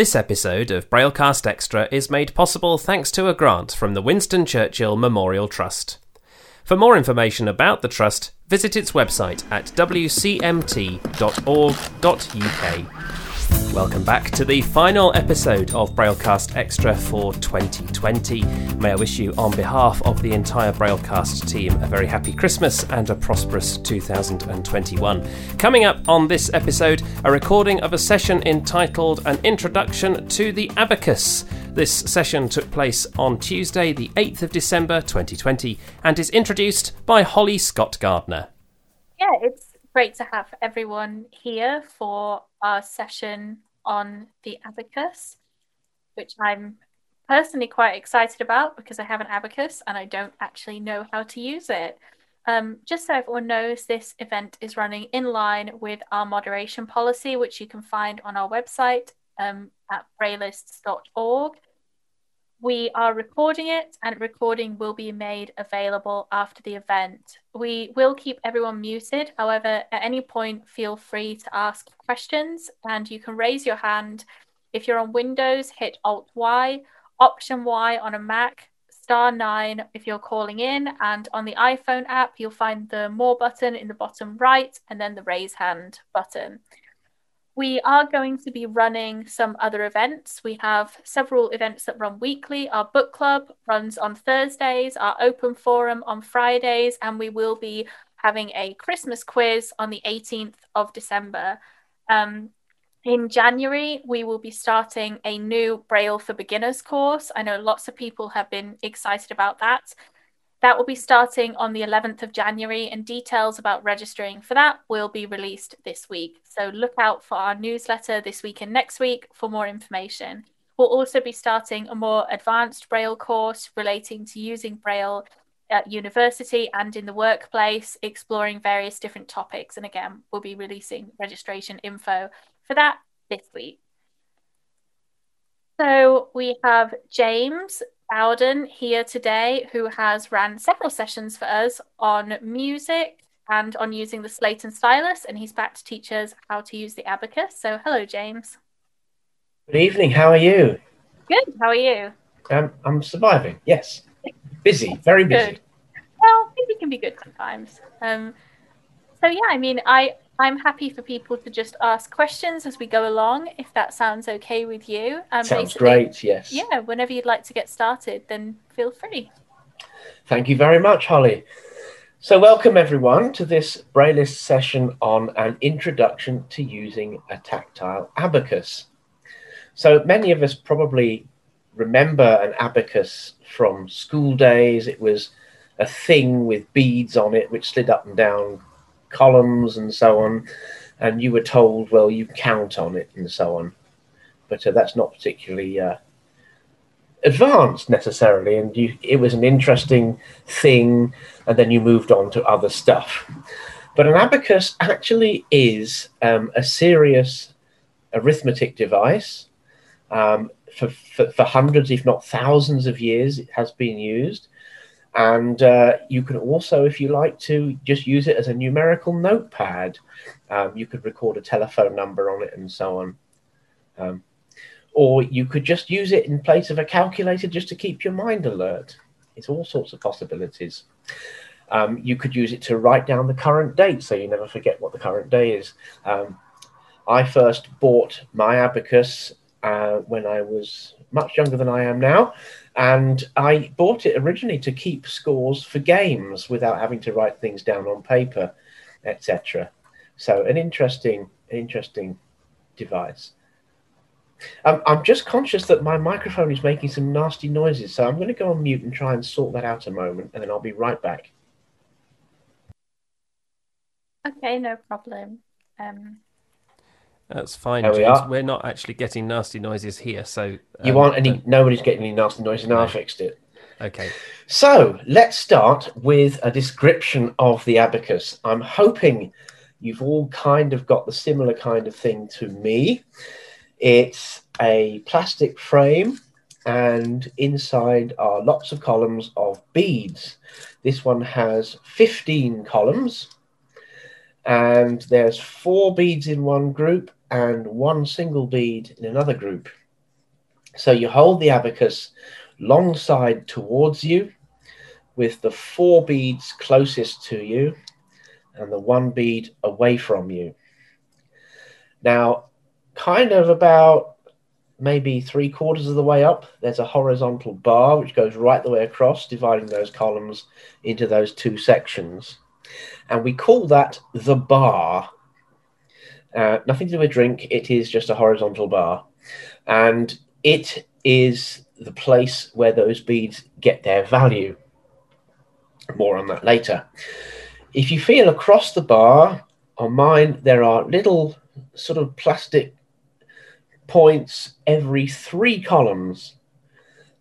This episode of Braillecast Extra is made possible thanks to a grant from the Winston Churchill Memorial Trust. For more information about the Trust, visit its website at wcmt.org.uk. Welcome back to the final episode of Braillecast Extra for 2020. May I wish you, on behalf of the entire Braillecast team, a very happy Christmas and a prosperous 2021. Coming up on this episode, a recording of a session entitled An Introduction to the Abacus. This session took place on Tuesday, the 8th of December 2020, and is introduced by Holly Scott Gardner. Yeah, it's great to have everyone here for our session on the abacus, which I'm personally quite excited about because I have an abacus and I don't actually know how to use it. Um, just so everyone knows, this event is running in line with our moderation policy, which you can find on our website um, at braillists.org. We are recording it, and recording will be made available after the event. We will keep everyone muted. However, at any point, feel free to ask questions, and you can raise your hand. If you're on Windows, hit Alt Y, Option Y on a Mac, star nine if you're calling in, and on the iPhone app, you'll find the More button in the bottom right, and then the Raise Hand button. We are going to be running some other events. We have several events that run weekly. Our book club runs on Thursdays, our open forum on Fridays, and we will be having a Christmas quiz on the 18th of December. Um, in January, we will be starting a new Braille for Beginners course. I know lots of people have been excited about that. That will be starting on the 11th of January, and details about registering for that will be released this week. So look out for our newsletter this week and next week for more information. We'll also be starting a more advanced Braille course relating to using Braille at university and in the workplace, exploring various different topics. And again, we'll be releasing registration info for that this week. So we have James Bowden here today, who has ran several sessions for us on music and on using the slate and stylus, and he's back to teach us how to use the abacus. So, hello, James. Good evening. How are you? Good. How are you? Um, I'm surviving. Yes. Busy. Very busy. Good. Well, busy can be good sometimes. Um, so yeah, I mean, I I'm happy for people to just ask questions as we go along, if that sounds okay with you. Um, sounds great, yes. Yeah, whenever you'd like to get started, then feel free. Thank you very much, Holly. So, welcome everyone to this Braillist session on an introduction to using a tactile abacus. So, many of us probably remember an abacus from school days. It was a thing with beads on it, which slid up and down columns and so on, and you were told, well, you count on it and so on. But uh, that's not particularly uh, advanced necessarily, and you, it was an interesting thing, and then you moved on to other stuff. But an abacus actually is um, a serious arithmetic device. Um, for, for, for, hundreds, if not thousands of years, it has been used. And uh, you can also, if you like to, just use it as a numerical notepad. Um, you could record a telephone number on it and so on. Um, or you could just use it in place of a calculator just to keep your mind alert. It's all sorts of possibilities. Um, you could use it to write down the current date so you never forget what the current day is. Um, I first bought my abacus uh, when I was much younger than I am now and I bought it originally to keep scores for games without having to write things down on paper, etc. So an interesting, interesting device. Um, I'm just conscious that my microphone is making some nasty noises, so I'm going to go on mute and try and sort that out a moment, and then I'll be right back. Okay, no problem. Um, that's fine, there James. We are. not actually getting nasty noises here, so um, you want any? Nobody's getting any nasty noises. Now no. I fixed it. Okay. So let's start with a description of the abacus. I'm hoping you've all kind of got the similar kind of thing to me. It's a plastic frame, and inside are lots of columns of beads. This one has 15 columns, and there's four beads in one group and one single bead in another group. So you hold the abacus long side towards you with the four beads closest to you and the one bead away from you. Now, kind of about maybe three quarters of the way up, there's a horizontal bar which goes right the way across, dividing those columns into those two sections. And we call that the bar. Uh, nothing to do with drink, it is just a horizontal bar. And it is the place where those beads get their value. More on that later. If you feel across the bar, on mine, there are little sort of plastic points every three columns.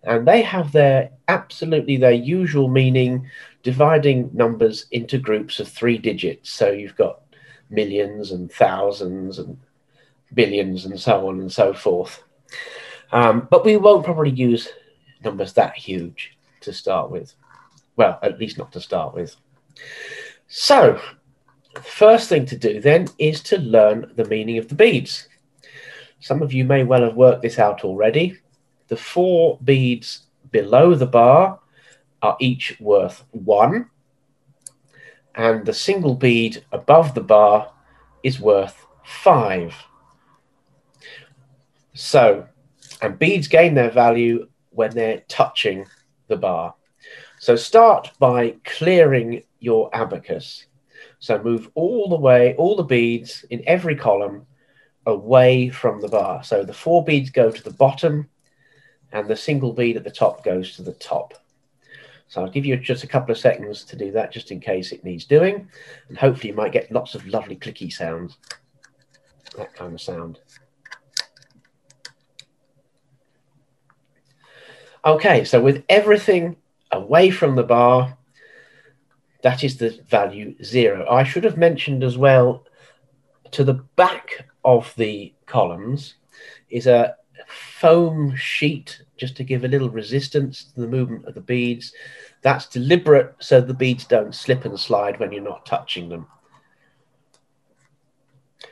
And they have their absolutely their usual meaning, dividing numbers into groups of three digits. So you've got millions and thousands and billions and so on and so forth. Um, but we won't probably use numbers that huge to start with. Well, at least not to start with. So, first thing to do then is to learn the meaning of the beads. Some of you may well have worked this out already. The four beads below the bar are each worth one, and the single bead above the bar is worth five. So, and beads gain their value when they're touching the bar. So start by clearing your abacus. So move all the way, all the beads in every column away from the bar. So the four beads go to the bottom and the single bead at the top goes to the top. So I'll give you just a couple of seconds to do that just in case it needs doing. And hopefully you might get lots of lovely clicky sounds. That kind of sound. Okay, so with everything away from the bar, that is the value zero. I should have mentioned as well to the back of the columns is a foam sheet just to give a little resistance to the movement of the beads. That's deliberate so the beads don't slip and slide when you're not touching them.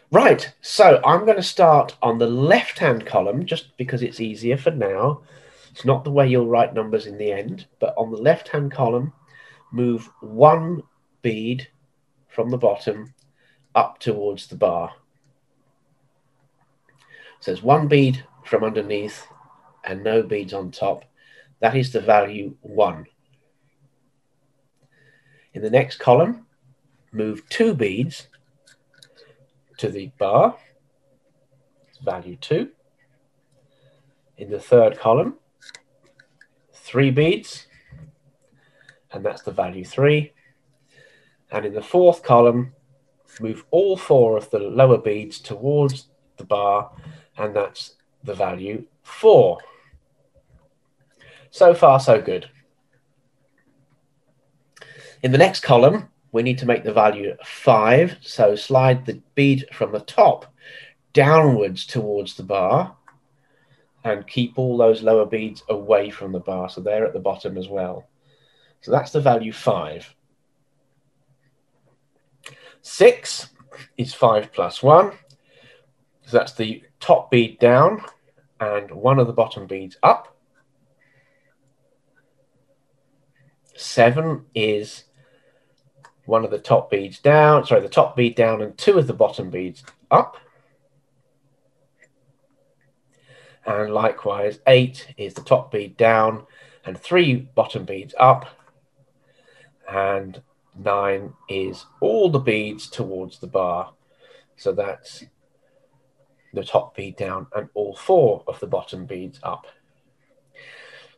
Right, so I'm going to start on the left hand column just because it's easier for now. It's not the way you'll write numbers in the end, but on the left hand column, move one bead from the bottom up towards the bar. So there's one bead from underneath and no beads on top. That is the value one. In the next column, move two beads to the bar, value two. In the third column, three beads, and that's the value three. And in the fourth column, move all four of the lower beads towards the bar, and that's the value four. So far, so good. In the next column, we need to make the value five. So slide the bead from the top downwards towards the bar and keep all those lower beads away from the bar. So they're at the bottom as well. So that's the value five. Six is five plus one. So that's the top bead down and one of the bottom beads up. Seven is one of the top beads down, sorry, the top bead down and two of the bottom beads up. And likewise, eight is the top bead down and three bottom beads up. And nine is all the beads towards the bar. So that's the top bead down and all four of the bottom beads up.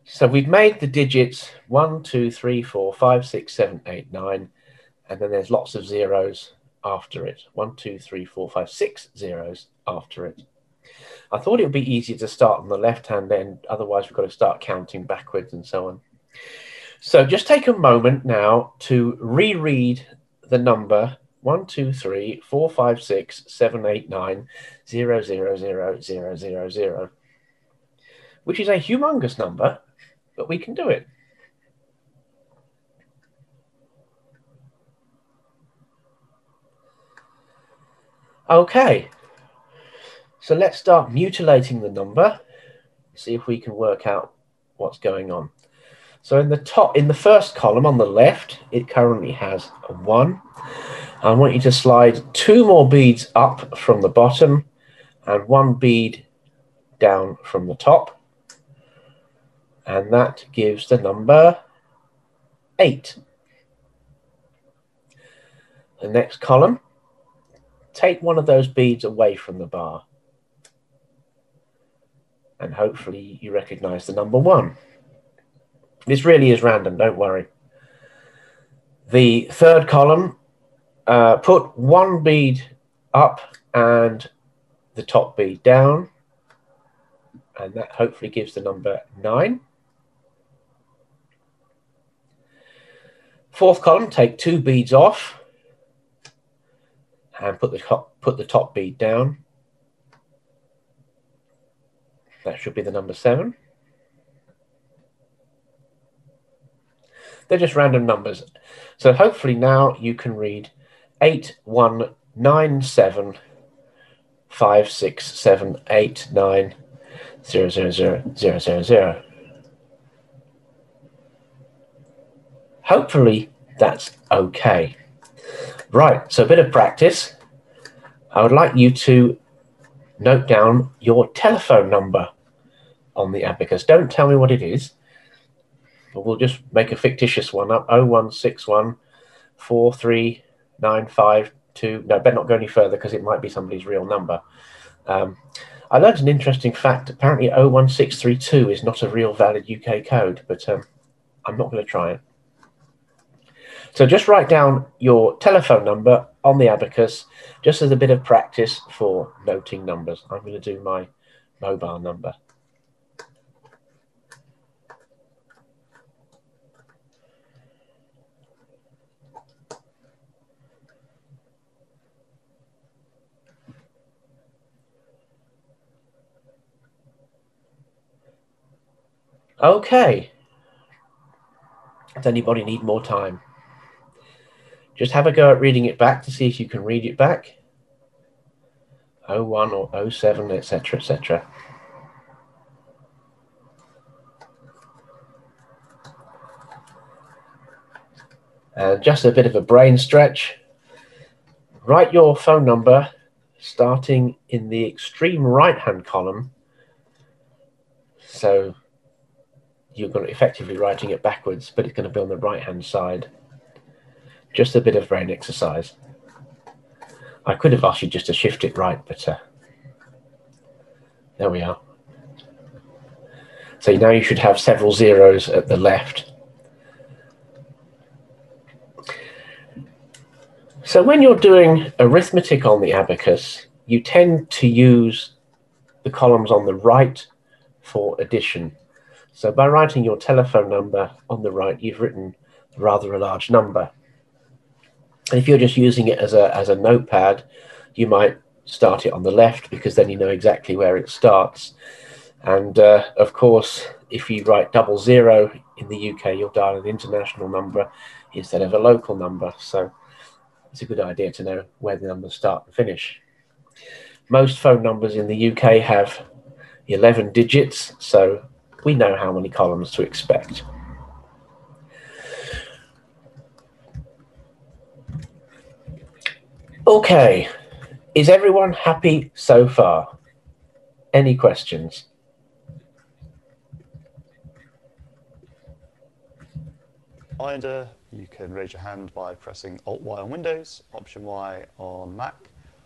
So we've made the digits one, two, three, four, five, six, seven, eight, nine, and then there's lots of zeros after it. One, two, three, four, five, six zeros after it. I thought it would be easier to start on the left hand end, otherwise, we've got to start counting backwards and so on. So just take a moment now to reread the number 1, 2, 3, 4, 5, 6, 7, 8, 9, 0, 0, 0, 0, 0, 0, which is a humongous number, but we can do it. Okay, so let's start mutilating the number. see if we can work out what's going on. So in the top, in the first column on the left, it currently has a one. I want you to slide two more beads up from the bottom and one bead down from the top. And that gives the number eight. The next column, take one of those beads away from the bar. And hopefully you recognize the number one. This really is random, don't worry. The third column, uh, put one bead up and the top bead down. And that hopefully gives the number nine. Fourth column, take two beads off and put the top, put the top bead down. That should be the number seven. They're just random numbers. So hopefully now you can read 8, 1, 9, 7, 5, 6, 7, 8, 9, 0, 0, 0, 0, 0, 0. Hopefully that's okay. Right, so a bit of practice. I would like you to note down your telephone number on the abacus. Don't tell me what it is, but we'll just make a fictitious one up 0161 43952. No, better not go any further because it might be somebody's real number. Um, I learned an interesting fact. Apparently, 01632 is not a real valid UK code, but um, I'm not going to try it. So just write down your telephone number on the abacus, just as a bit of practice for noting numbers. I'm going to do my mobile number. Okay. Does anybody need more time? Just have a go at reading it back to see if you can read it back. 01 or 07, etc., etc. And just a bit of a brain stretch. Write your phone number starting in the extreme right hand column. So you're going to effectively writing it backwards, but it's going to be on the right hand side. Just a bit of brain exercise. I could have asked you just to shift it right, but uh, there we are. So now you should have several zeros at the left. So when you're doing arithmetic on the abacus, you tend to use the columns on the right for addition. So by writing your telephone number on the right, you've written rather a large number. And if you're just using it as a, as a notepad, you might start it on the left because then you know exactly where it starts. And uh, of course, if you write double zero in the UK, you'll dial an international number instead of a local number. So it's a good idea to know where the numbers start and finish. Most phone numbers in the UK have 11 digits, so we know how many columns to expect. Okay, is everyone happy so far? Any questions? Binder, you can raise your hand by pressing Alt Y on Windows, Option Y on Mac,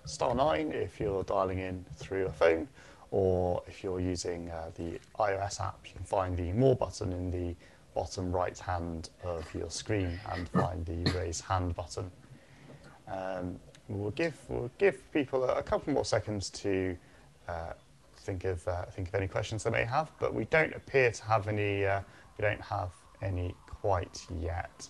star 9 if you're dialing in through a phone, or if you're using uh, the iOS app, you can find the More button in the bottom right hand of your screen and find the Raise Hand button. Um, we'll give we'll give people a, a couple more seconds to uh, think of uh, think of any questions they may have, but we don't appear to have any. Uh, we don't have any quite yet.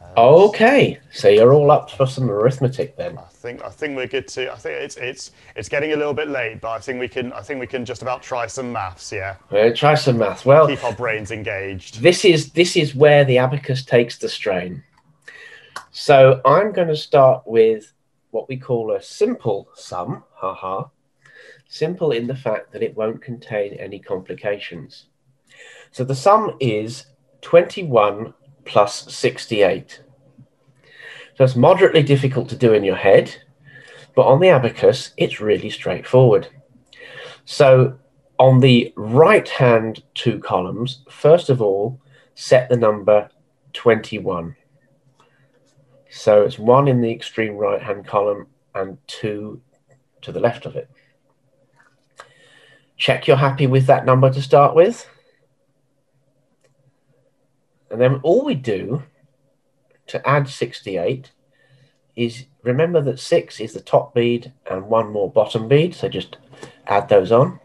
Uh, okay, so you're all up for some arithmetic then. I think I think we're good to. I think it's it's it's getting a little bit late, but I think we can I think we can just about try some maths. Yeah, We'll try some maths. Well, keep our brains engaged. this is this is where the abacus takes the strain. So I'm going to start with what we call a simple sum, haha. Simple in the fact that it won't contain any complications. So the sum is 21 plus 68. So it's moderately difficult to do in your head, but on the abacus, it's really straightforward. So on the right hand two columns, first of all, set the number 21. So it's one in the extreme right hand column and two to the left of it. Check you're happy with that number to start with. And then all we do to add 68 is remember that 6 is the top bead and one more bottom bead. So just add those on.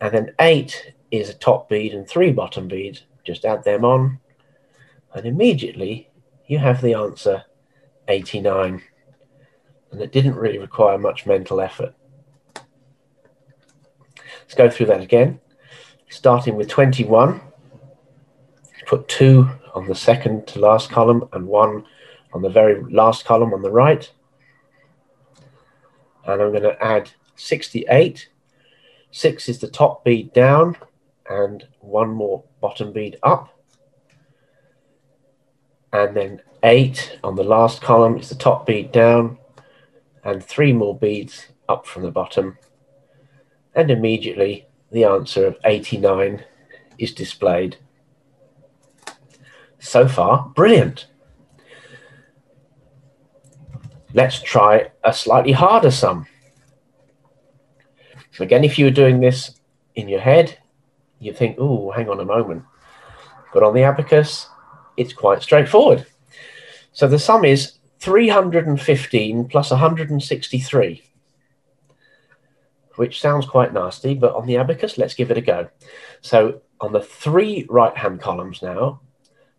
And then 8 is a top bead and three bottom beads. Just add them on. And immediately you have the answer 89. And it didn't really require much mental effort. Let's go through that again. Starting with 21, put 2 on the second to last column and 1 on the very last column on the right. And I'm going to add 68. 6 is the top bead down and one more bottom bead up and then eight on the last column is the top bead down and three more beads up from the bottom and immediately the answer of 89 is displayed. So far, brilliant. Let's try a slightly harder sum. So again, if you were doing this in your head, you think, oh, hang on a moment. But on the abacus, it's quite straightforward. So the sum is 315 plus 163, which sounds quite nasty, but on the abacus, let's give it a go. So on the three right-hand columns now,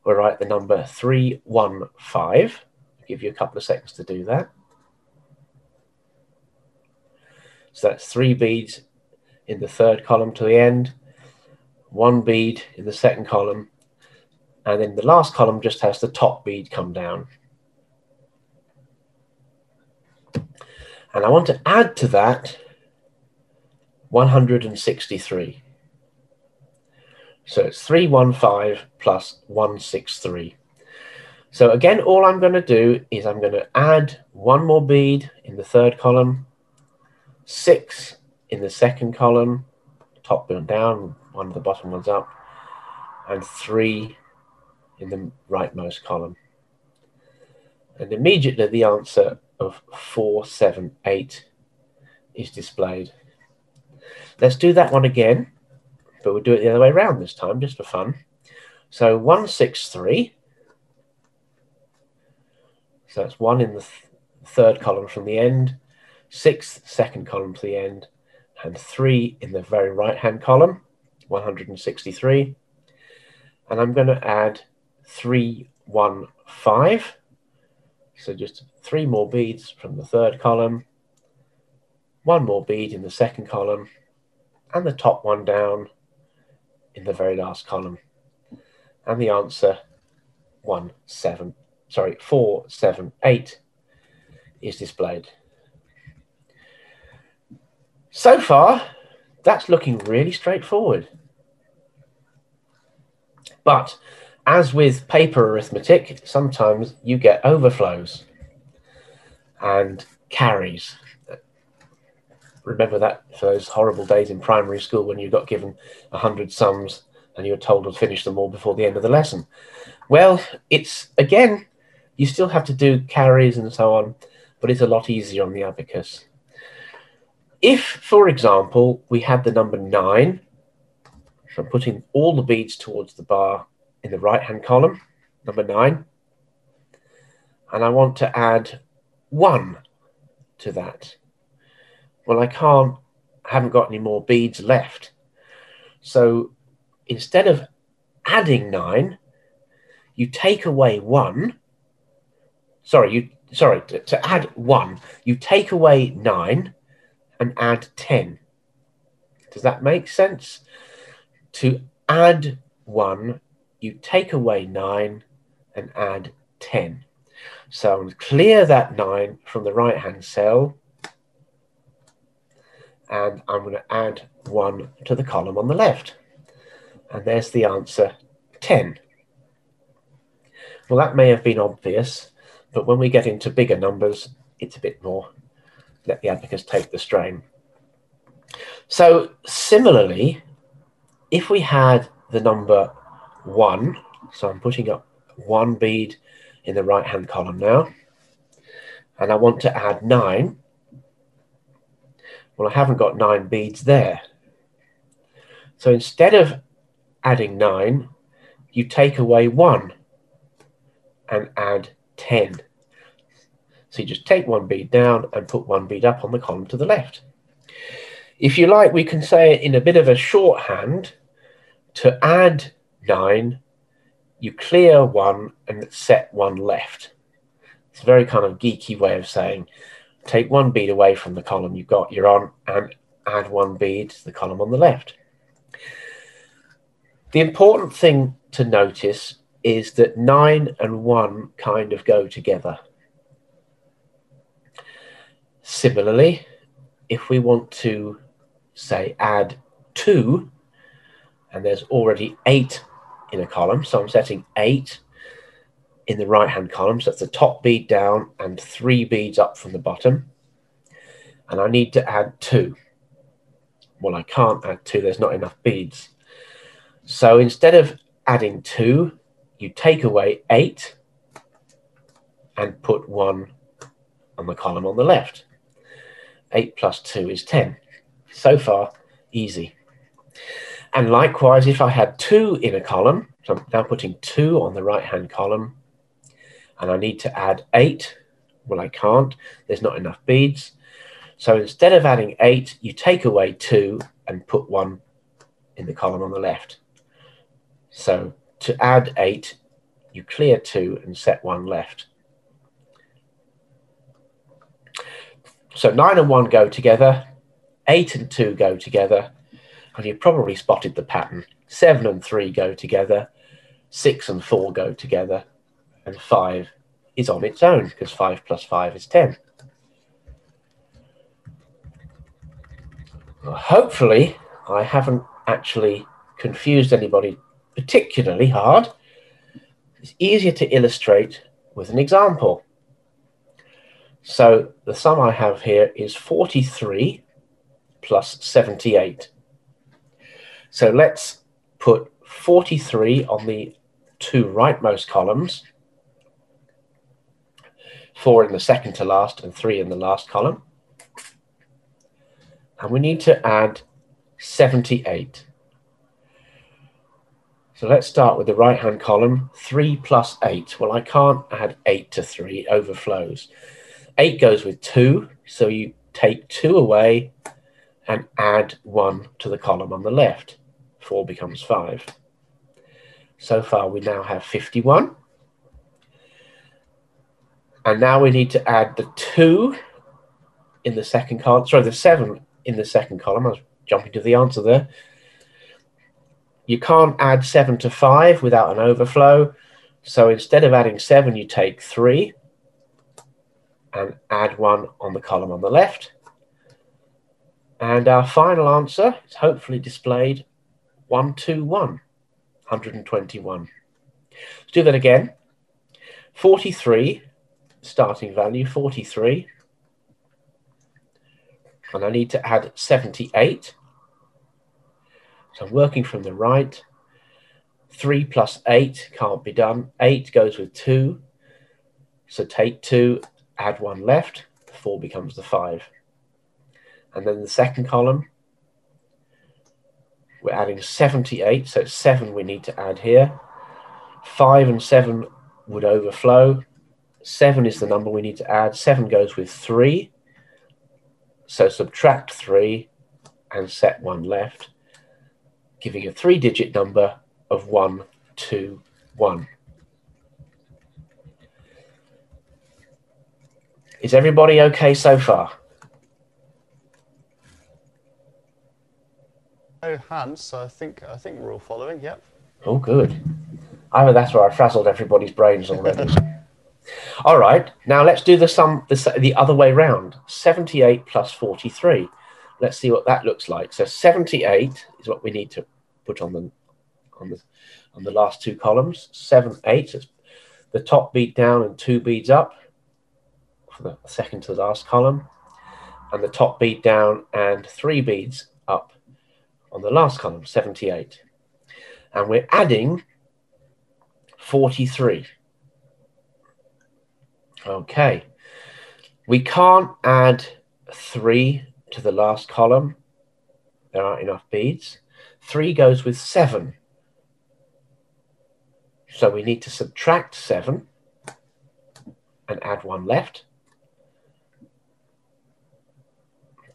we'll write the number 315. I'll give you a couple of seconds to do that. So that's three beads in the third column to the end, one bead in the second column, and then the last column just has the top bead come down. And I want to add to that 163. So it's 315 plus 163. So again, all I'm going to do is I'm going to add one more bead in the third column, six in the second column, top one down, one of the bottom ones up, and three in the rightmost column. And immediately the answer of 478 is displayed. Let's do that one again, but we'll do it the other way around this time, just for fun. So 163. So that's one in the th third column from the end, sixth second column to the end, and three in the very right-hand column, 163. And I'm going to add three, one, five. So just three more beads from the third column, one more bead in the second column, and the top one down in the very last column. And the answer, one, seven, sorry, four, seven, eight, is displayed. So far, that's looking really straightforward. But as with paper arithmetic, sometimes you get overflows and carries. Remember that for those horrible days in primary school when you got given 100 sums and you were told to finish them all before the end of the lesson. Well, it's again, you still have to do carries and so on, but it's a lot easier on the abacus. If, for example, we had the number nine, so I'm putting all the beads towards the bar in the right hand column, number nine. And I want to add one to that. Well, I can't, I haven't got any more beads left. So instead of adding nine, you take away one. Sorry, you sorry, to, to add one, you take away nine and add 10. Does that make sense? To add one, you take away 9 and add 10. So I'm going to clear that 9 from the right hand cell and I'm going to add 1 to the column on the left. And there's the answer 10. Well, that may have been obvious, but when we get into bigger numbers, it's a bit more. Let the abacus take the strain. So similarly, if we had the number 1, so I'm putting up one bead in the right-hand column now, and I want to add 9, well, I haven't got 9 beads there. So instead of adding 9, you take away 1 and add 10. So you just take one bead down and put one bead up on the column to the left. If you like, we can say it in a bit of a shorthand. To add 9, you clear one and set one left. It's a very kind of geeky way of saying take one bead away from the column you've got you're on and add one bead to the column on the left. The important thing to notice is that 9 and 1 kind of go together. Similarly, if we want to, say, add 2, and there's already 8 in a column, so I'm setting 8 in the right-hand column, so that's the top bead down and 3 beads up from the bottom. And I need to add 2. Well, I can't add 2, there's not enough beads. So instead of adding 2, you take away 8 and put 1 on the column on the left. 8 plus 2 is 10. So far, easy. And likewise, if I had 2 in a column, so I'm now putting 2 on the right-hand column, and I need to add 8, well, I can't. There's not enough beads. So instead of adding 8, you take away 2 and put 1 in the column on the left. So to add 8, you clear 2 and set 1 left. So 9 and 1 go together, 8 and 2 go together, and you've probably spotted the pattern. 7 and 3 go together, 6 and 4 go together, and 5 is on its own because 5 plus 5 is 10. Well, hopefully, I haven't actually confused anybody particularly hard, it's easier to illustrate with an example. So the sum I have here is 43 plus 78. So let's put 43 on the two rightmost columns, four in the second to last and three in the last column. And we need to add 78. So let's start with the right-hand column, 3 plus 8. Well, I can't add 8 to 3, it overflows. 8 goes with 2, so you take 2 away and add 1 to the column on the left. 4 becomes 5. So far, we now have 51. And now we need to add the 2 in the second column, sorry, the 7 in the second column. I was jumping to the answer there. You can't add 7 to 5 without an overflow. So instead of adding 7, you take 3 and add 1 on the column on the left. And our final answer is hopefully displayed 121, 121. Let's do that again. 43, starting value 43. And I need to add 78. So I'm working from the right. 3 plus 8 can't be done. 8 goes with 2. So take 2, add 1 left. 4 becomes the 5. And then the second column, we're adding 78. So 7 we need to add here. 5 and 7 would overflow. 7 is the number we need to add. 7 goes with 3. So subtract 3 and set 1 left giving a three digit number of 121. Is everybody okay so far? Oh, no hands, so I think I think we're all following. Yep. Oh, good. Either that's where I frazzled everybody's brains already. all right, now let's do the sum the, the other way round. 78 plus 43. let's see what that looks like. So 78 is what we need to put on the on the on the last two columns. Seven, eight, it's the top bead down and two beads up for the second to the last column, and the top bead down and three beads up on the last column, 78. And we're adding 43. Okay. We can't add three to the last column. There aren't enough beads. Three goes with seven. So we need to subtract seven and add one left.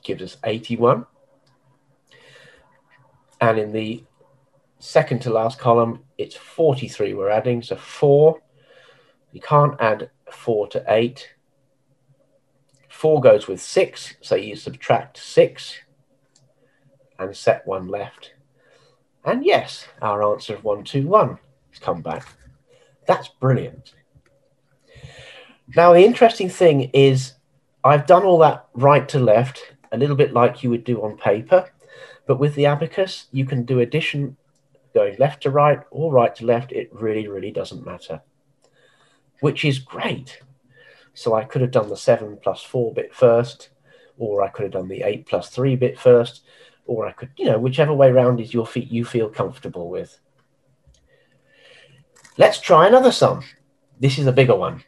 Gives us 81. And in the second to last column, it's 43 we're adding. So four, you can't add four to eight. Four goes with six, so you subtract six and set one left. And yes, our answer of one, two, one has come back. That's brilliant. Now, the interesting thing is I've done all that right to left, a little bit like you would do on paper, but with the abacus, you can do addition going left to right or right to left. It really, really doesn't matter, which is great. So I could have done the 7 plus 4 bit first, or I could have done the 8 plus 3 bit first, or I could, you know, whichever way round is your feet you feel comfortable with. Let's try another sum. This is a bigger one.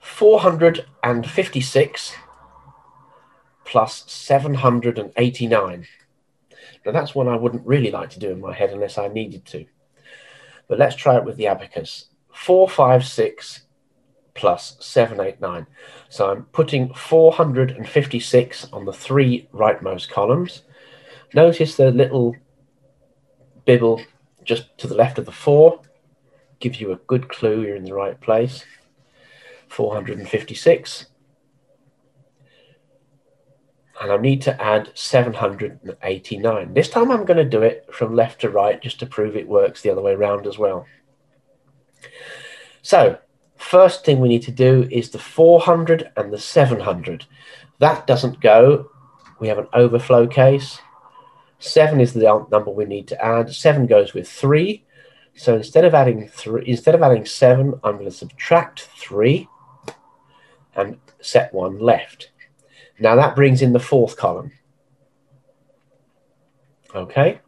456 plus 789. Now that's one I wouldn't really like to do in my head unless I needed to. But let's try it with the abacus. 456 plus 789. So I'm putting 456 on the three rightmost columns. Notice the little bibble just to the left of the 4 gives you a good clue you're in the right place. 456. And I need to add 789. This time I'm going to do it from left to right just to prove it works the other way around as well. So first thing we need to do is the 400 and the 700. That doesn't go. We have an overflow case. Seven is the number we need to add. Seven goes with three. So instead of adding three, instead of adding seven, I'm going to subtract three and set one left. Now that brings in the fourth column. Okay.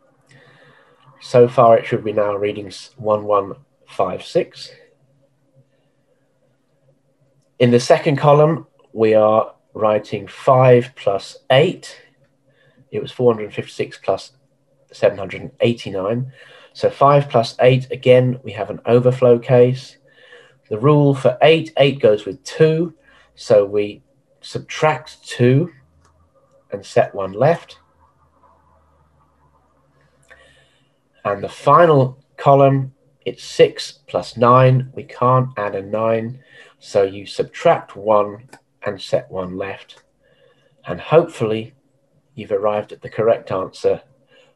So far it should be now reading 1156. In the second column, we are writing 5 plus 8. It was 456 plus 789. So 5 plus 8, again, we have an overflow case. The rule for 8, 8 goes with 2. So we subtract 2 and set 1 left. And the final column, it's 6 plus 9. We can't add a 9. So you subtract one and set one left. And hopefully you've arrived at the correct answer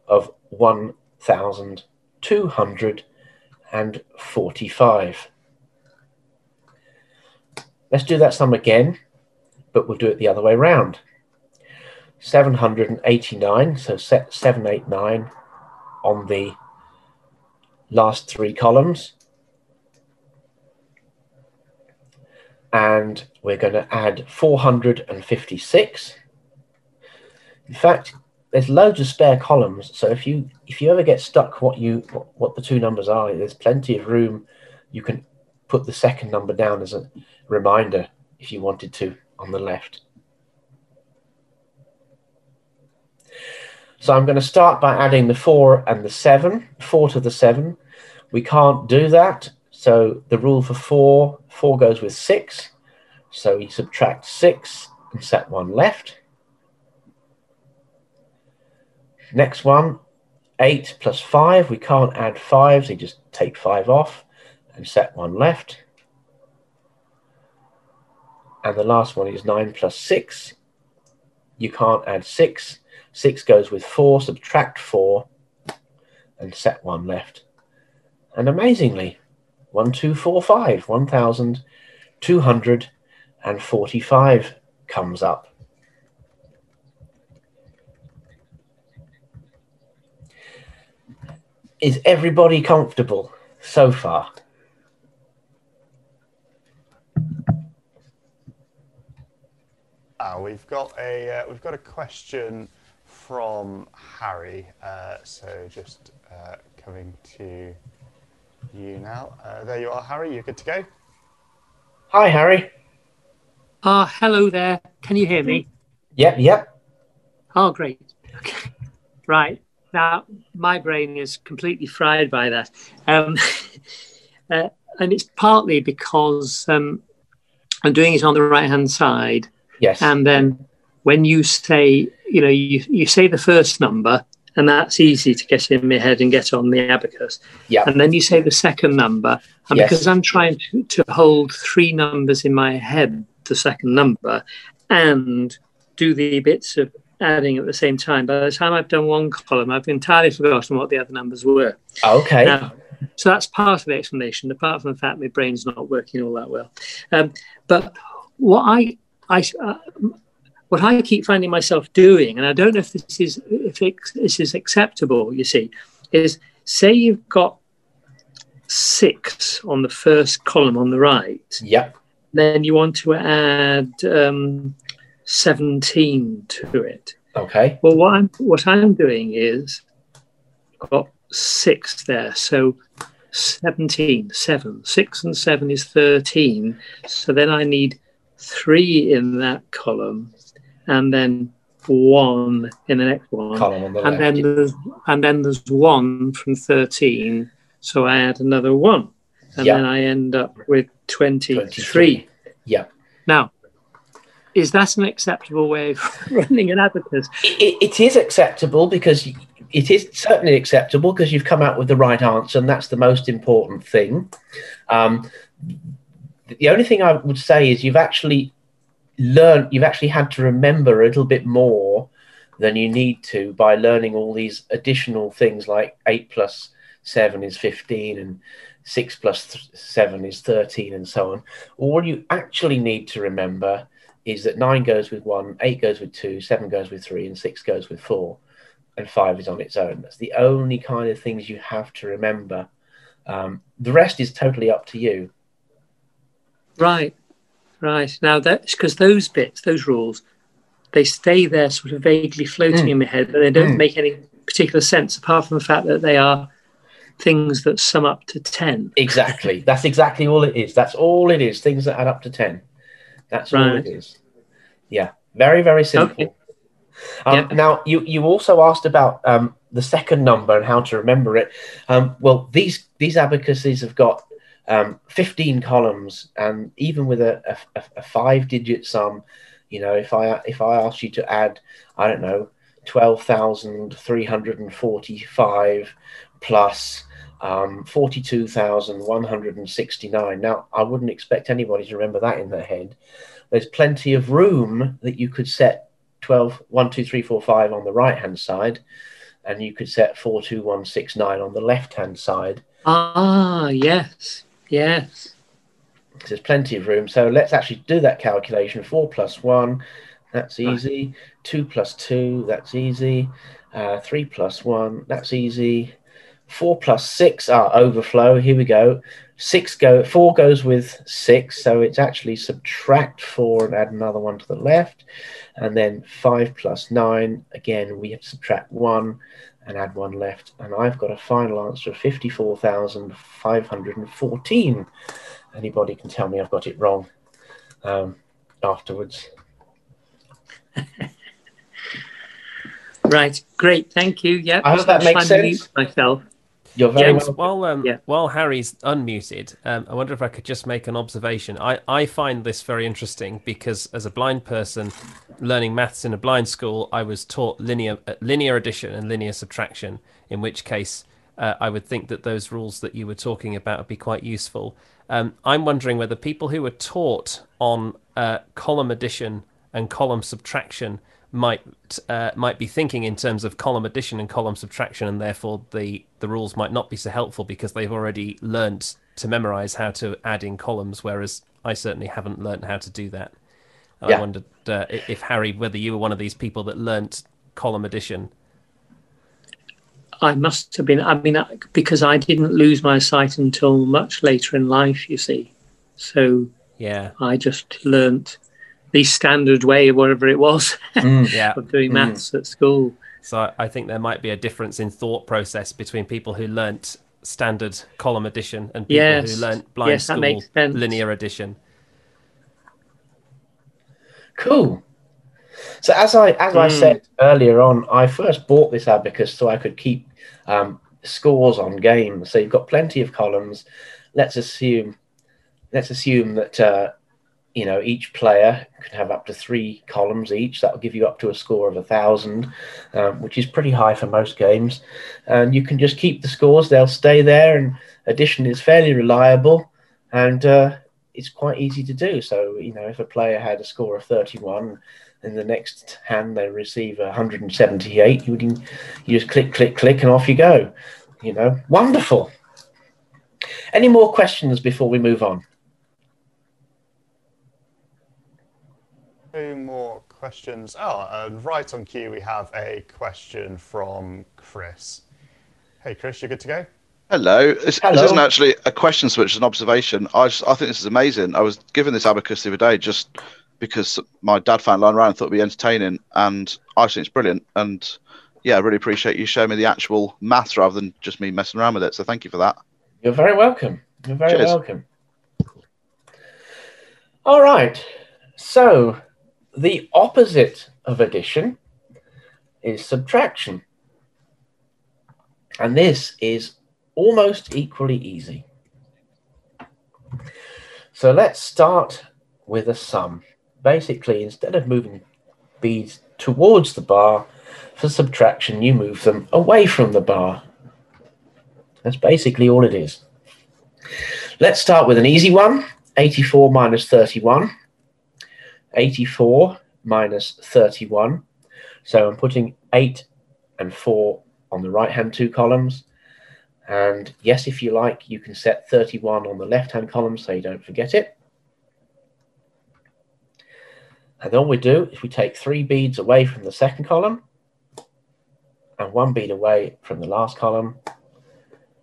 of 1,245. Let's do that sum again, but we'll do it the other way around. 789, so set 789 on the last three columns. and we're going to add 456. In fact, there's loads of spare columns. So if you if you ever get stuck what you what the two numbers are, there's plenty of room. You can put the second number down as a reminder if you wanted to on the left. So I'm going to start by adding the 4 and the 7, 4 to the 7. We can't do that so the rule for four, four goes with six. So we subtract six and set one left. Next one, eight plus five. We can't add five, so you just take five off and set one left. And the last one is nine plus six. You can't add six. Six goes with four, subtract four and set one left. And amazingly, 1245, 1245 comes up. Is everybody comfortable so far? Uh, we've got a uh, we've got a question from Harry. Uh, so just uh, coming to you now. Uh, there you are, Harry. You're good to go. Hi, Harry. Ah, hello there. Can you hear me? Yep, yep. Oh, great. Okay. Right. Now, my brain is completely fried by that. Um, uh, and it's partly because um, I'm doing it on the right hand side. Yes. And then when you say, you know, you, you say the first number, and that's easy to get in my head and get on the abacus. Yeah. And then you say the second number. And Yes. because I'm trying to, to hold three numbers in my head, the second number, and do the bits of adding at the same time, by the time I've done one column, I've entirely forgotten what the other numbers were. Okay. Now, so that's part of the explanation, apart from the fact my brain's not working all that well. Um, but what I, I uh, what I keep finding myself doing, and I don't know if this is if it, this is acceptable. You see, is say you've got six on the first column on the right, Yep. then you want to add um, seventeen to it. Okay. Well, what I'm what I'm doing is I've got six there, so 17, seven. Six and seven is 13. So then I need three in that column and then one in the next one. Column on the and left. then there's and then there's one from 13. So I add another one. And Yeah. then I end up with 23. 23. Yeah. Now, is that an acceptable way of running an abacus? It, it is acceptable because y- it is certainly acceptable because you've come out with the right answer, and that's the most important thing. Um, the only thing I would say is you've actually learned, you've actually had to remember a little bit more than you need to by learning all these additional things like 8 plus 7 is 15 and 6 plus th- 7 is 13 and so on. All you actually need to remember is that 9 goes with 1, 8 goes with 2, 7 goes with 3, and 6 goes with 4, and 5 is on its own. That's the only kind of things you have to remember. Um, the rest is totally up to you. Right, right. Now that's because those bits, those rules, they stay there sort of vaguely floating Mm. in my head, but they don't Mm. make any particular sense apart from the fact that they are things that sum up to 10. Exactly. That's exactly all it is. That's all it is. Things that add up to 10. That's all Right. it is. Yeah. Very, very simple. Okay. Um, Yeah. Now, you, you also asked about um, the second number and how to remember it. Um, well, these, these abacuses have got um, 15 columns, and even with a, a, a five digit sum, you know, if I if I asked you to add, I don't know, 12,345 plus um, 42,169. Now, I wouldn't expect anybody to remember that in their head. There's plenty of room that you could set 12, 1, 2, 3, 4, 5 on the right hand side, and you could set 4, 2, 1, 6, 9 on the left hand side. Ah, yes, yes. There's plenty of room. So let's actually do that calculation. 4 plus 1, that's Right. easy. 2 plus 2, that's easy. Uh, 3 plus 1, that's easy. 4 plus 6 are overflow. Here we go. 6 go 4 goes with 6, so it's actually subtract 4 and add another one to the left. And then 5 plus 9, again, we have to subtract 1 and add 1 left. And I've got a final answer of 54,514 anybody can tell me I've got it wrong um, afterwards. Right, great, thank you. Yeah, I hope that makes sense. Myself. You're very James, well. while um, Yeah. while Harry's unmuted, um, I wonder if I could just make an observation. I, I find this very interesting because as a blind person learning maths in a blind school, I was taught linear uh, linear addition and linear subtraction. In which case, uh, I would think that those rules that you were talking about would be quite useful. Um, I'm wondering whether people who were taught on uh, column addition and column subtraction might uh, might be thinking in terms of column addition and column subtraction, and therefore the the rules might not be so helpful because they've already learnt to memorize how to add in columns, whereas I certainly haven't learnt how to do that. And Yeah. I wondered uh, if Harry, whether you were one of these people that learnt column addition. I must have been. I mean, because I didn't lose my sight until much later in life. You see, so Yeah, I just learnt the standard way, whatever it was, Mm. yeah. of doing Mm. maths at school. So I- I think there might be a difference in thought process between people who learnt standard column addition and people Yes. who learnt blind Yes, that school makes sense. linear addition. Cool. So as I as I Mm. said earlier on, I first bought this abacus so I could keep um, scores on games. So you've got plenty of columns. Let's assume let's assume that uh, you know each player can have up to three columns each. That will give you up to a score of a thousand, um, which is pretty high for most games. And you can just keep the scores; they'll stay there. And addition is fairly reliable, and uh, it's quite easy to do. So, you know, if a player had a score of 31, in the next hand they receive 178, you can you just click, click, click, and off you go. You know, wonderful. Any more questions before we move on? Two more questions. Oh, and right on cue, we have a question from Chris. Hey, Chris, you good to go? Hello. This, Hello. this isn't actually a question so much as an observation. I just, I think this is amazing. I was given this abacus the other day just because my dad found it lying around and thought it'd be entertaining, and I think it's brilliant. And yeah, I really appreciate you showing me the actual maths rather than just me messing around with it. So thank you for that. You're very welcome. You're very Cheers. welcome. All right. So, the opposite of addition is subtraction. And this is almost equally easy. So, let's start with a sum. Basically, instead of moving beads towards the bar, for subtraction, you move them away from the bar. That's basically all it is. Let's start with an easy one 84 minus 31. 84 minus 31. So I'm putting 8 and 4 on the right hand two columns. And yes, if you like, you can set 31 on the left hand column so you don't forget it. And all we do is we take three beads away from the second column and one bead away from the last column.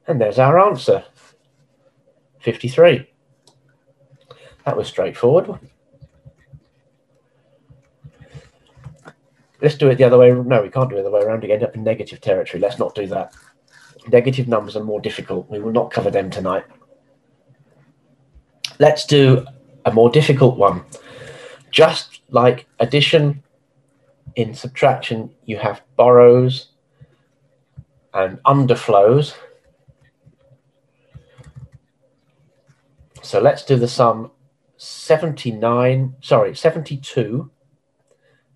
And there's our answer 53. That was straightforward. Let's do it the other way. No, we can't do it the other way around. We end up in negative territory. Let's not do that. Negative numbers are more difficult. We will not cover them tonight. Let's do a more difficult one. Just like addition, in subtraction, you have borrows and underflows. So let's do the sum 79, sorry, 72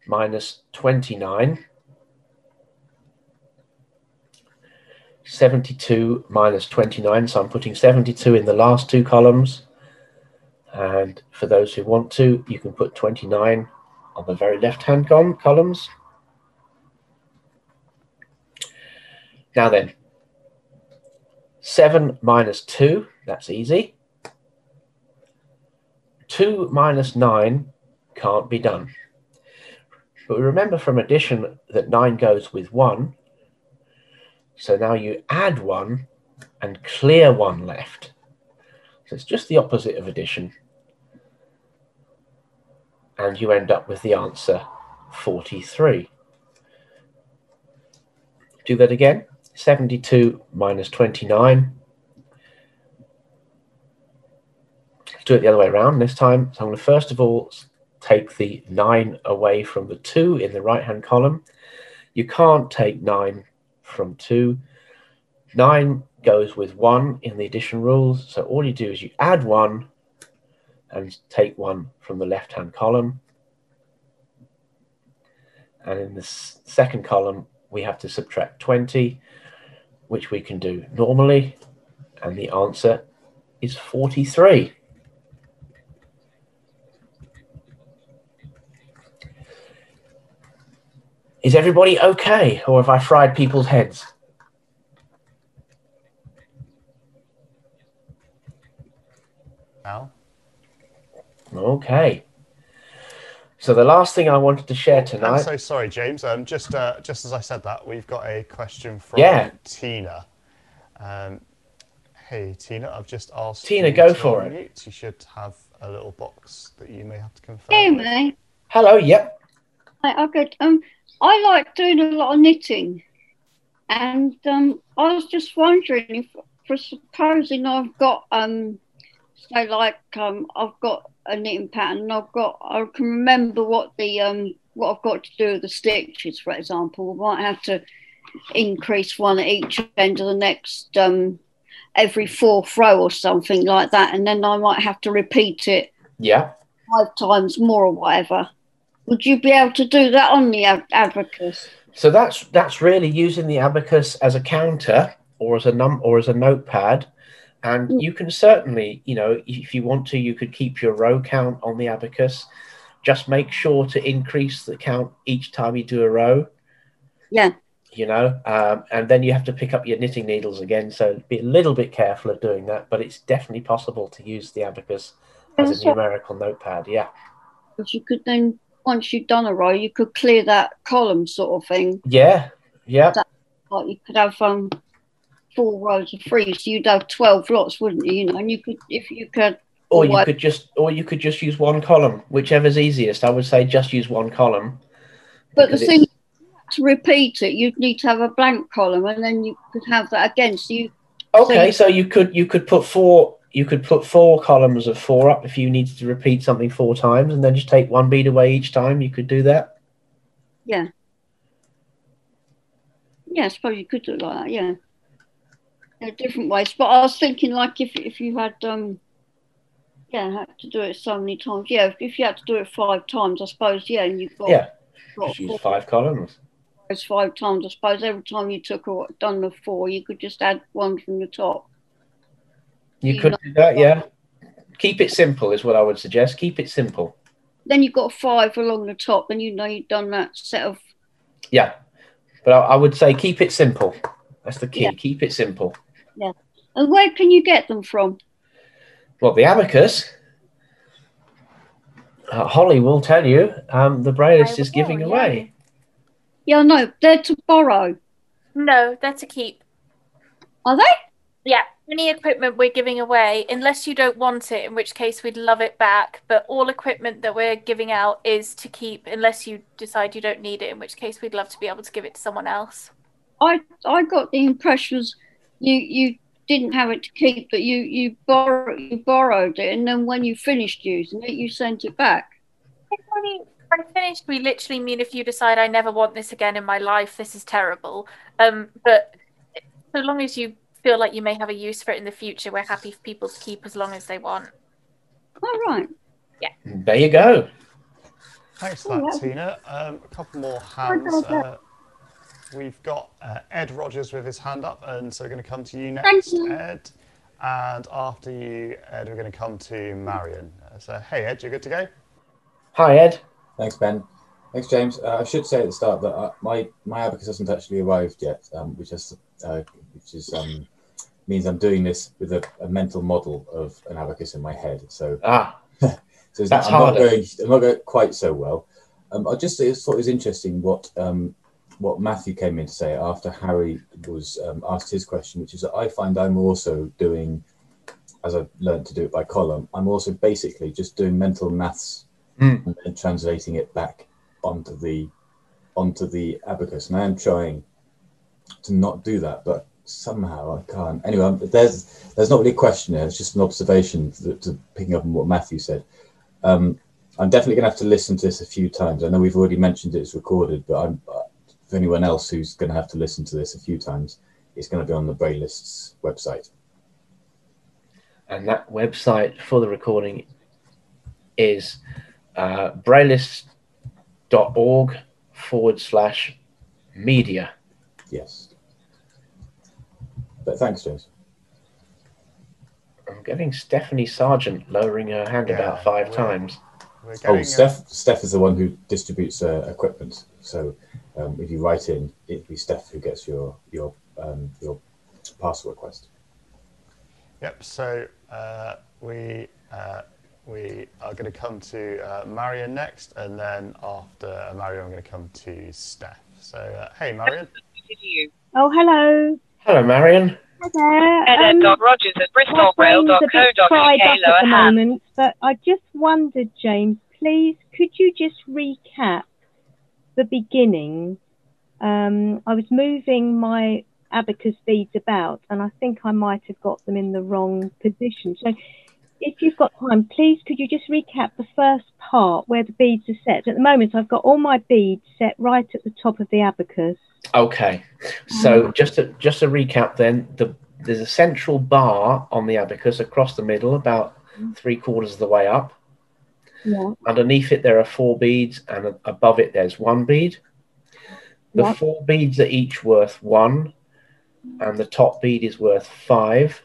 minus 29. 72 minus 29. So I'm putting 72 in the last two columns. And for those who want to, you can put 29 on the very left hand col- columns. Now then, 7 minus 2, that's easy. 2 minus 9 can't be done. But remember from addition that 9 goes with 1. So now you add 1 and clear 1 left. So it's just the opposite of addition. And you end up with the answer 43. Do that again. 72 minus 29. Let's do it the other way around this time. So I'm going to first of all take the 9 away from the 2 in the right hand column. You can't take 9 from 2. 9 goes with 1 in the addition rules. So all you do is you add 1 and take 1 from the left hand column. And in the second column, we have to subtract 20, which we can do normally. And the answer is 43. Is everybody okay, or have I fried people's heads? Al? Okay. So the last thing I wanted to share tonight. I'm so sorry, James. Um, just uh, just as I said that, we've got a question from Yeah. Tina. Um, hey, Tina, I've just asked. Tina, you go to for it. unmute. You should have a little box that you may have to confirm. Hear with. me? Hello. Yep. I, I good. Um, I like doing a lot of knitting, and um, I was just wondering if, for supposing I've got um, say like um, I've got a knitting pattern, and I've got I can remember what the um what I've got to do with the stitches, for example. I might have to increase one at each end of the next um every fourth row or something like that, and then I might have to repeat it Yeah. five times more or whatever. Would you be able to do that on the ab- abacus? So that's that's really using the abacus as a counter or as a num or as a notepad. And Mm. you can certainly, you know, if you want to, you could keep your row count on the abacus. Just make sure to increase the count each time you do a row. Yeah. You know, um, and then you have to pick up your knitting needles again. So be a little bit careful of doing that, but it's definitely possible to use the abacus as a numerical notepad. Yeah. Because you could then, once you've done a row, you could clear that column sort of thing. Yeah. Yeah. Like you could have um four rows of three, so you'd have twelve lots, wouldn't you? You know, and you could if you could. or you what- could just or you could just use one column whichever's easiest i would say just use one column But the thing to repeat it, you'd need to have a blank column, and then you could have that again. So you okay so you could you could put four you could put four columns of four up if you needed to repeat something four times and then just take one bead away each time you could do that yeah. Yeah, I suppose you could do it like that, yeah. There are different ways. But I was thinking like if if you had um yeah, had to do it so many times. Yeah, if, if you had to do it five times, I suppose, yeah, and you've got, Yeah. got just use five columns rows five times, I suppose every time you took or done the four, you could just add one from the top. You You could do that yeah. Keep it simple is what i would suggest. Keep it simple. Then you've got five along the top, then you know you've done that set of yeah. But i, I would say keep it simple. That's the key. Yeah. keep it simple. Yeah. and where can you get them from? well the abacus. Uh, holly will tell you. Um, the brailleist I is giving will, away. Yeah, no, they're to borrow. No, they're to keep. Are they? Yeah, any equipment we're giving away, unless you don't want it, in which case we'd love it back. But all equipment that we're giving out is to keep, unless you decide you don't need it, in which case we'd love to be able to give it to someone else. I I got the impression was you you didn't have it to keep, but you you borrow you borrowed it, and then when you finished using it, you sent it back. I finished, we literally mean if you decide I never want this again in my life, this is terrible. Um, but so long as you feel like you may have a use for it in the future, we're happy for people to keep as long as they want. All right. Yeah. There you go. Thanks for Oh, that, wow. Tina. Um, a couple more Oh, hands. no, no. Uh, we've got uh, Ed Rogers with his hand up, and so we're going to come to you Thank next, you. Ed. And after you, Ed, we're going to come to Marion. Uh, so, hey, Ed, you're good to go? Hi, Ed. Thanks, Ben. Thanks, James. Uh, I should say at the start that uh, my my abacus hasn't actually arrived yet, um, which is uh, which is um, means I'm doing this with a, a mental model of an abacus in my head. So, Ah, so it's That's not, I'm not harder. going I'm not going quite so well. Um, I just thought it was interesting what um, what Matthew came in to say after Harry was um, asked his question, which is that I find I'm also doing, as I've learned to do it by column, I'm also basically just doing mental maths Mm. and then translating it back onto the onto the abacus. And I am trying to not do that, but somehow I can't. Anyway, there's there's not really a question there. It's just an observation to, to picking up on what Matthew said. Um, I'm definitely going to have to listen to this a few times. I know we've already mentioned it's recorded, but I'm, uh, for anyone else who's going to have to listen to this a few times, it's going to be on the Braillist's website. and that website for the recording is uh, braillist.org forward slash media. Yes. But thanks, James. I'm getting Stephanie Sargent lowering her hand Yeah, about five we're- times. We're Oh, getting, uh, Steph. Steph is the one who distributes uh, equipment. So um, if you write in, it'd be Steph who gets your your um, your parcel request. Yep. So uh, we uh, we are going to come to uh, Marion next, and then after Marion, I'm going to come to Steph. So, uh, hey, Marion. Oh, hello. Hello, Marion. Hi there. Ed. Um, Rogers at my brain's a bit bristolbraille.co.uk, fried up at the moment, but I just wondered, James, please, could you just recap the beginning? Um, I was moving my abacus beads about, and I think I might have got them in the wrong position. So, if you've got time, please could you just recap the first part where the beads are set? At the moment, I've got all my beads set right at the top of the abacus. Okay, so um, just to just to recap, then the there's a central bar on the abacus across the middle, about three quarters of the way up. Yeah. Underneath it, there are four beads, and above it, there's one bead. The Yeah. four beads are each worth one, and the top bead is worth five.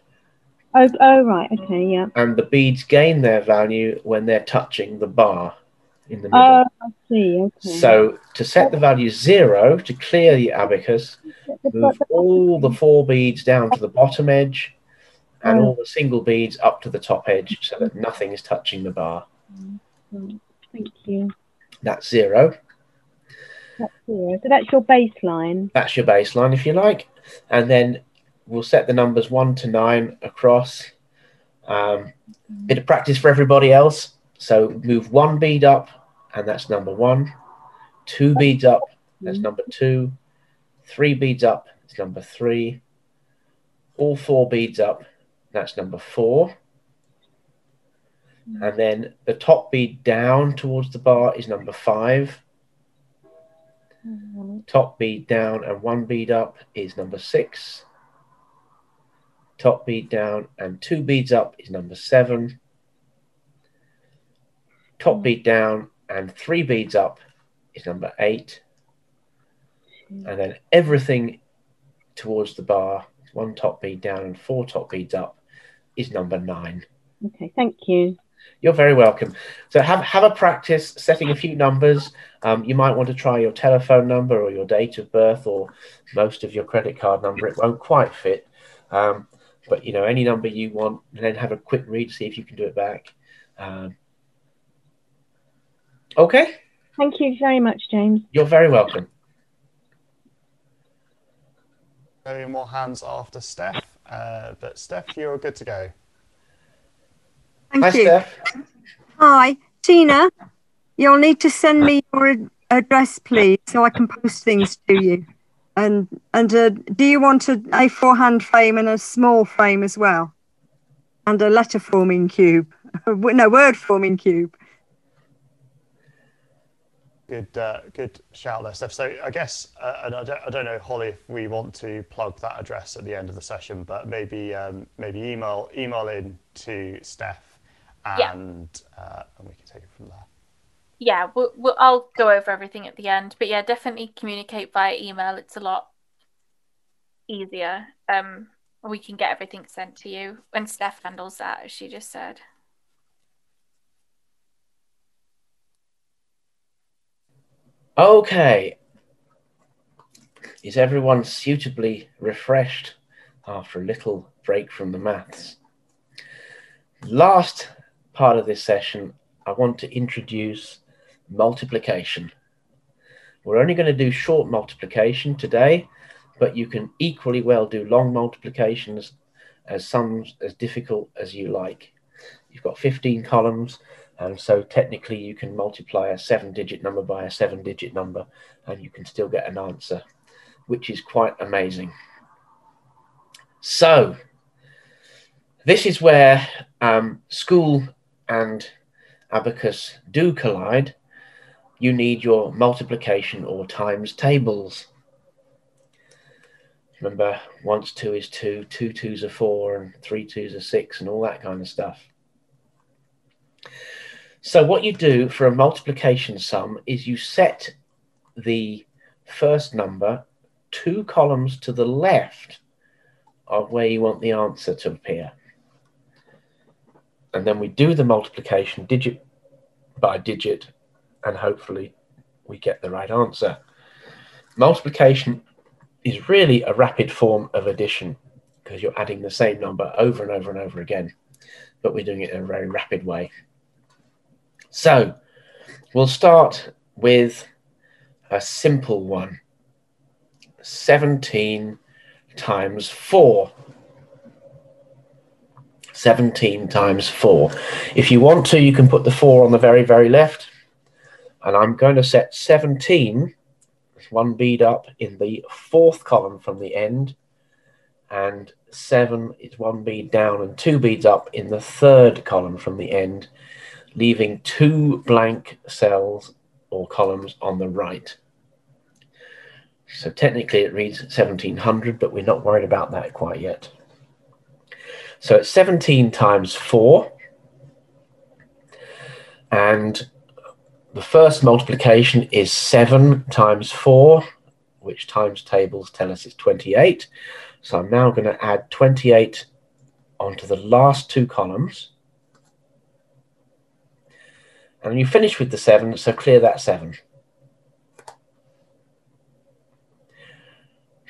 Oh, oh, right. Okay. Yeah. And the beads gain their value when they're touching the bar in the middle. Oh, I see. Okay. So to set the value zero, to clear the abacus, move all the four beads down to the bottom edge and Oh. all the single beads up to the top edge so that nothing is touching the bar. Mm-hmm. Thank you. That's zero. That's zero. So that's your baseline. That's your baseline, if you like. And then we'll set the numbers one to nine across. Um, bit of practice for everybody else. So move one bead up, and that's number one. Two beads up, that's mm-hmm. number two. Three beads up, it's number three. All four beads up, that's number four. Mm-hmm. And then the top bead down towards the bar is number five. Mm-hmm. Top bead down and one bead up is number six. Top bead down and two beads up is number seven. Top bead down and three beads up is number eight. And then everything towards the bar, one top bead down and four top beads up, is number nine. Okay. Thank you. You're very welcome. So have have a practice setting a few numbers. Um, you might want to try your telephone number or your date of birth or most of your credit card number. It won't quite fit, um, but you know any number you want, and then have a quick read, see if you can do it back. Um, okay, Thank you very much, James. you're very welcome. Any more hands after Steph? Uh, but Steph, you're good to go. Thank Hi, you. Steph. Hi, Tina. You'll need to send me your address, please, so I can post things to you. And and uh, do you want a A4 hand frame and a small frame as well, and a letter forming cube? no, word forming cube. Good, uh, good shout there, Steph. So I guess, uh, and I don't, I don't know, Holly, if we want to plug that address at the end of the session, but maybe, um, maybe email, email in to Steph, Yeah. and uh, and we can take it from there. Yeah, we'll, we'll, I'll go over everything at the end. But yeah, definitely communicate via email. It's a lot easier. Um, we can get everything sent to you. And Steph handles that, as she just said. Okay. Is everyone suitably refreshed after a little break from the maths? Last part of this session, I want to introduce multiplication. We're only going to do short multiplication today, but you can equally well do long multiplications as sums as difficult as you like. You've got 15 columns, and so technically you can multiply a seven digit number by a seven digit number and you can still get an answer, which is quite amazing. So, this is where um, school and abacus do collide. You need your multiplication or times tables. Remember, once two is two, two twos are four, and three twos are six, and all that kind of stuff. So what you do for a multiplication sum is you set the first number two columns to the left of where you want the answer to appear. And then we do the multiplication digit by digit, and hopefully we get the right answer. Multiplication is really a rapid form of addition because you're adding the same number over and over and over again, but we're doing it in a very rapid way. So we'll start with a simple one 17 times 4. 17 times 4. If you want to, you can put the 4 on the very, very left. And I'm going to set 17, one bead up in the fourth column from the end, and 7 is one bead down and two beads up in the third column from the end, leaving two blank cells or columns on the right. So technically it reads 1700, but we're not worried about that quite yet. So it's 17 times 4. And the first multiplication is 7 times 4, which times tables tell us it's 28. So I'm now going to add 28 onto the last two columns. And you finish with the 7, so clear that 7.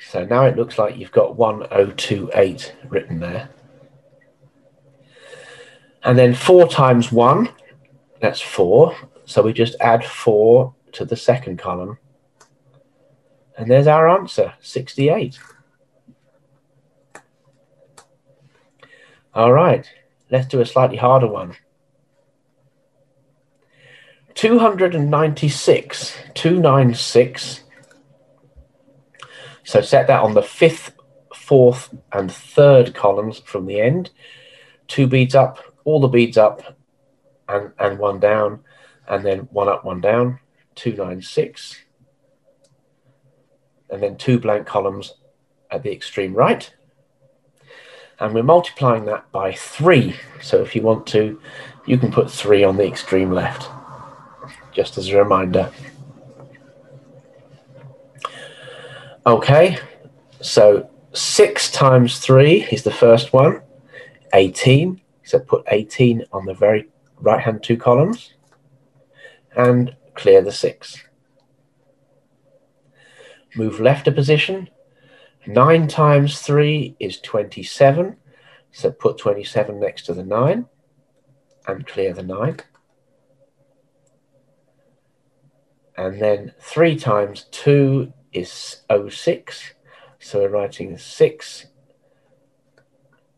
So now it looks like you've got 1028 written there. And then 4 times 1, that's 4. So we just add 4 to the second column. And there's our answer, 68. All right, let's do a slightly harder one. 296, 296. So set that on the fifth, fourth, and third columns from the end. Two beads up, all the beads up, and, and one down, and then one up, one down, 296. And then two blank columns at the extreme right. And we're multiplying that by three. So if you want to, you can put three on the extreme left just as a reminder. Okay, so 6 times 3 is the first one, 18. So put 18 on the very right hand two columns and clear the 6. Move left a position. 9 times 3 is 27. So put 27 next to the 9 and clear the 9. And then 3 times 2 is 06. So we're writing 6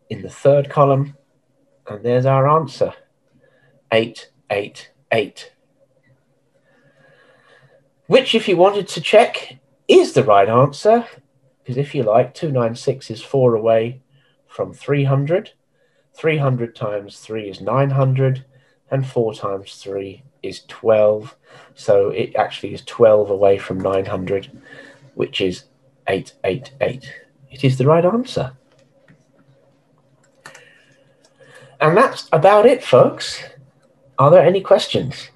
in the third column. And there's our answer 888. Which, if you wanted to check, is the right answer. Because if you like, 296 is 4 away from 300. 300 times 3 is 900. And 4 times 3 is 12. So it actually is 12 away from 900, which is 888. It is the right answer. And that's about it, folks. Are there any questions?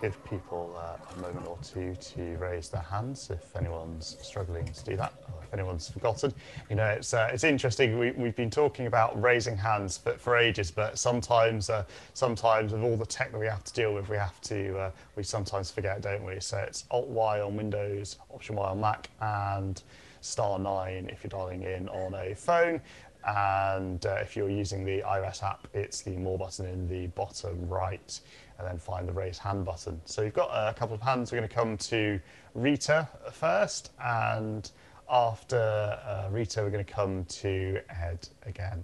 Give people uh, a moment or two to raise their hands if anyone's struggling to do that, or if anyone's forgotten. You know, it's uh, it's interesting. We, we've been talking about raising hands for, for ages, but sometimes uh, sometimes with all the tech that we have to deal with, we have to uh, we sometimes forget, don't we? So it's Alt Y on Windows, Option Y on Mac, and star nine if you're dialing in on a phone. And uh, if you're using the iOS app, it's the more button in the bottom right and then find the raise hand button. So you've got a couple of hands. We're going to come to Rita first, and after uh, Rita, we're going to come to Ed again.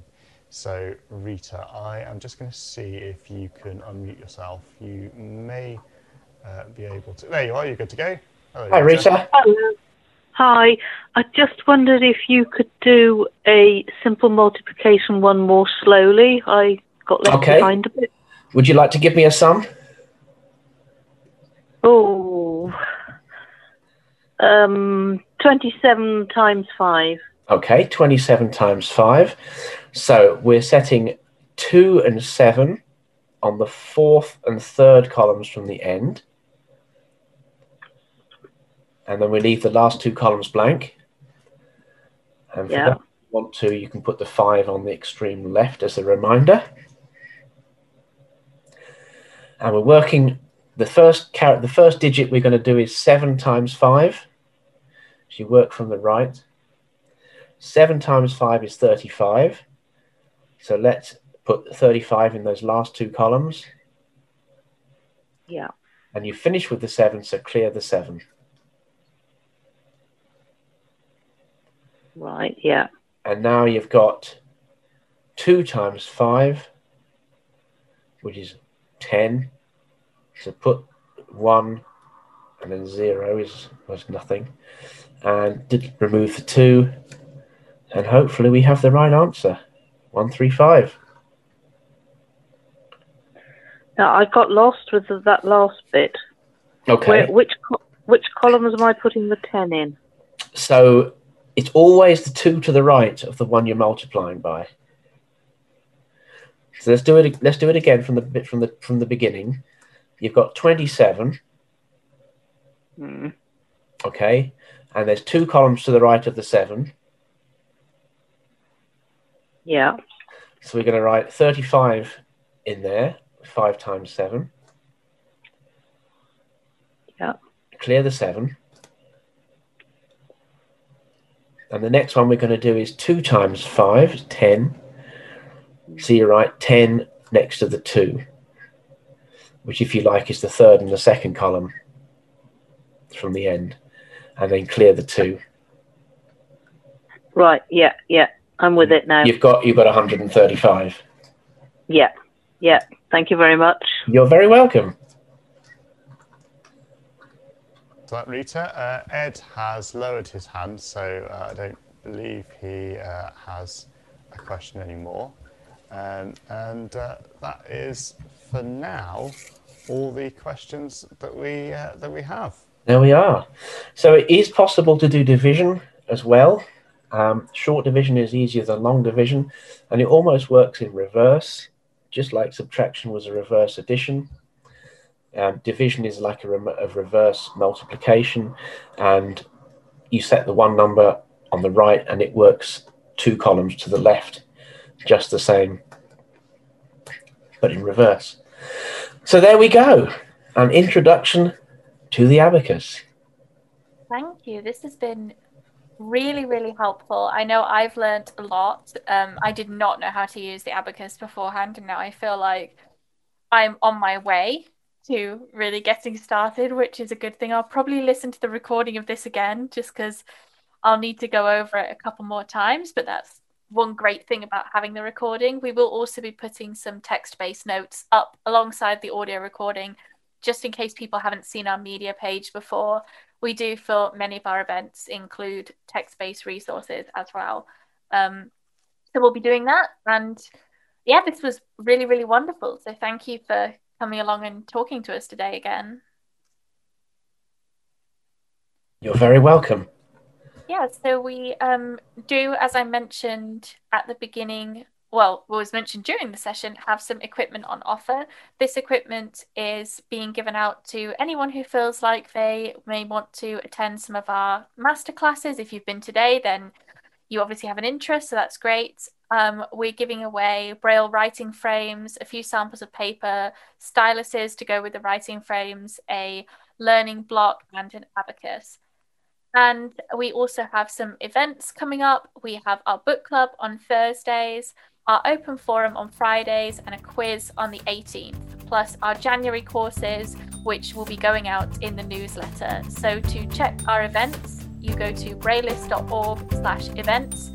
So Rita, I am just going to see if you can unmute yourself. You may uh, be able to. There you are. You're good to go. Hello, Hi, Rita. Rita. Hello. Hi. I just wondered if you could do a simple multiplication one more slowly. I got left okay. behind a bit. Would you like to give me a sum? Oh, um, 27 times 5. Okay, 27 times 5. So we're setting 2 and 7 on the fourth and third columns from the end. And then we leave the last two columns blank. And yeah. if you want to, you can put the 5 on the extreme left as a reminder and we're working the first the first digit we're going to do is 7 times 5 so you work from the right 7 times 5 is 35 so let's put 35 in those last two columns, Yeah. and you finish with the 7, so clear the 7. Right. Yeah. And now you've got 2 times 5, which is 10. So put 1 and then 0 is was nothing. And did remove the 2. And hopefully we have the right answer. 135. Now I got lost with the, that last bit. Okay. Where, which which columns am I putting the ten in? So it's always the 2 to the right of the one you're multiplying by. So let's do it let's do it again from the bit from the from the beginning. You've got 27 Hmm. Okay. And there's two columns to the right of the seven. Yeah. So we're going to write 35 in there, five times seven. Yeah. Clear the seven. And the next one we're going to do is two times five, 10. So you write 10 next to the two, which, if you like, is the third and the second column from the end. And then clear the two. Right. Yeah. Yeah. I'm with it now. You've got you've got 135. Yeah. Yeah. Thank you very much. You're very welcome. So that Rita, uh, Ed has lowered his hand, so uh, I don't believe he uh, has a question anymore. Um, and uh, that is, for now, all the questions that we uh, that we have. There we are. So it is possible to do division as well. Um, short division is easier than long division, and it almost works in reverse, just like subtraction was a reverse addition. Um, division is like a, rem- a reverse multiplication, and you set the one number on the right, and it works two columns to the left, just the same, but in reverse. So there we go. An introduction to the abacus. Thank you. This has been really, really helpful. I know I've learned a lot. Um, I did not know how to use the abacus beforehand, and now I feel like I'm on my way to really getting started, which is a good thing. I'll probably listen to the recording of this again just because I'll need to go over it a couple more times, but that's one great thing about having the recording. We will also be putting some text based notes up alongside the audio recording just in case people haven't seen our media page before. We do for many of our events include text based resources as well. Um, so we'll be doing that. And yeah, this was really, really wonderful. So thank you for coming along and talking to us today again. You're very welcome. Yeah, so we um, do, as I mentioned at the beginning, well, was mentioned during the session, have some equipment on offer. This equipment is being given out to anyone who feels like they may want to attend some of our masterclasses. If you've been today, then you obviously have an interest, so that's great. Um, we're giving away braille writing frames, a few samples of paper, styluses to go with the writing frames, a learning block, and an abacus. And we also have some events coming up. We have our book club on Thursdays, our open forum on Fridays, and a quiz on the 18th, plus our January courses, which will be going out in the newsletter. So to check our events, you go to braillist.org slash events,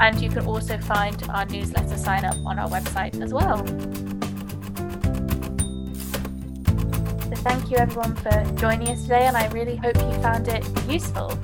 and you can also find our newsletter sign up on our website as well. So thank you everyone for joining us today, and I really hope you found it useful.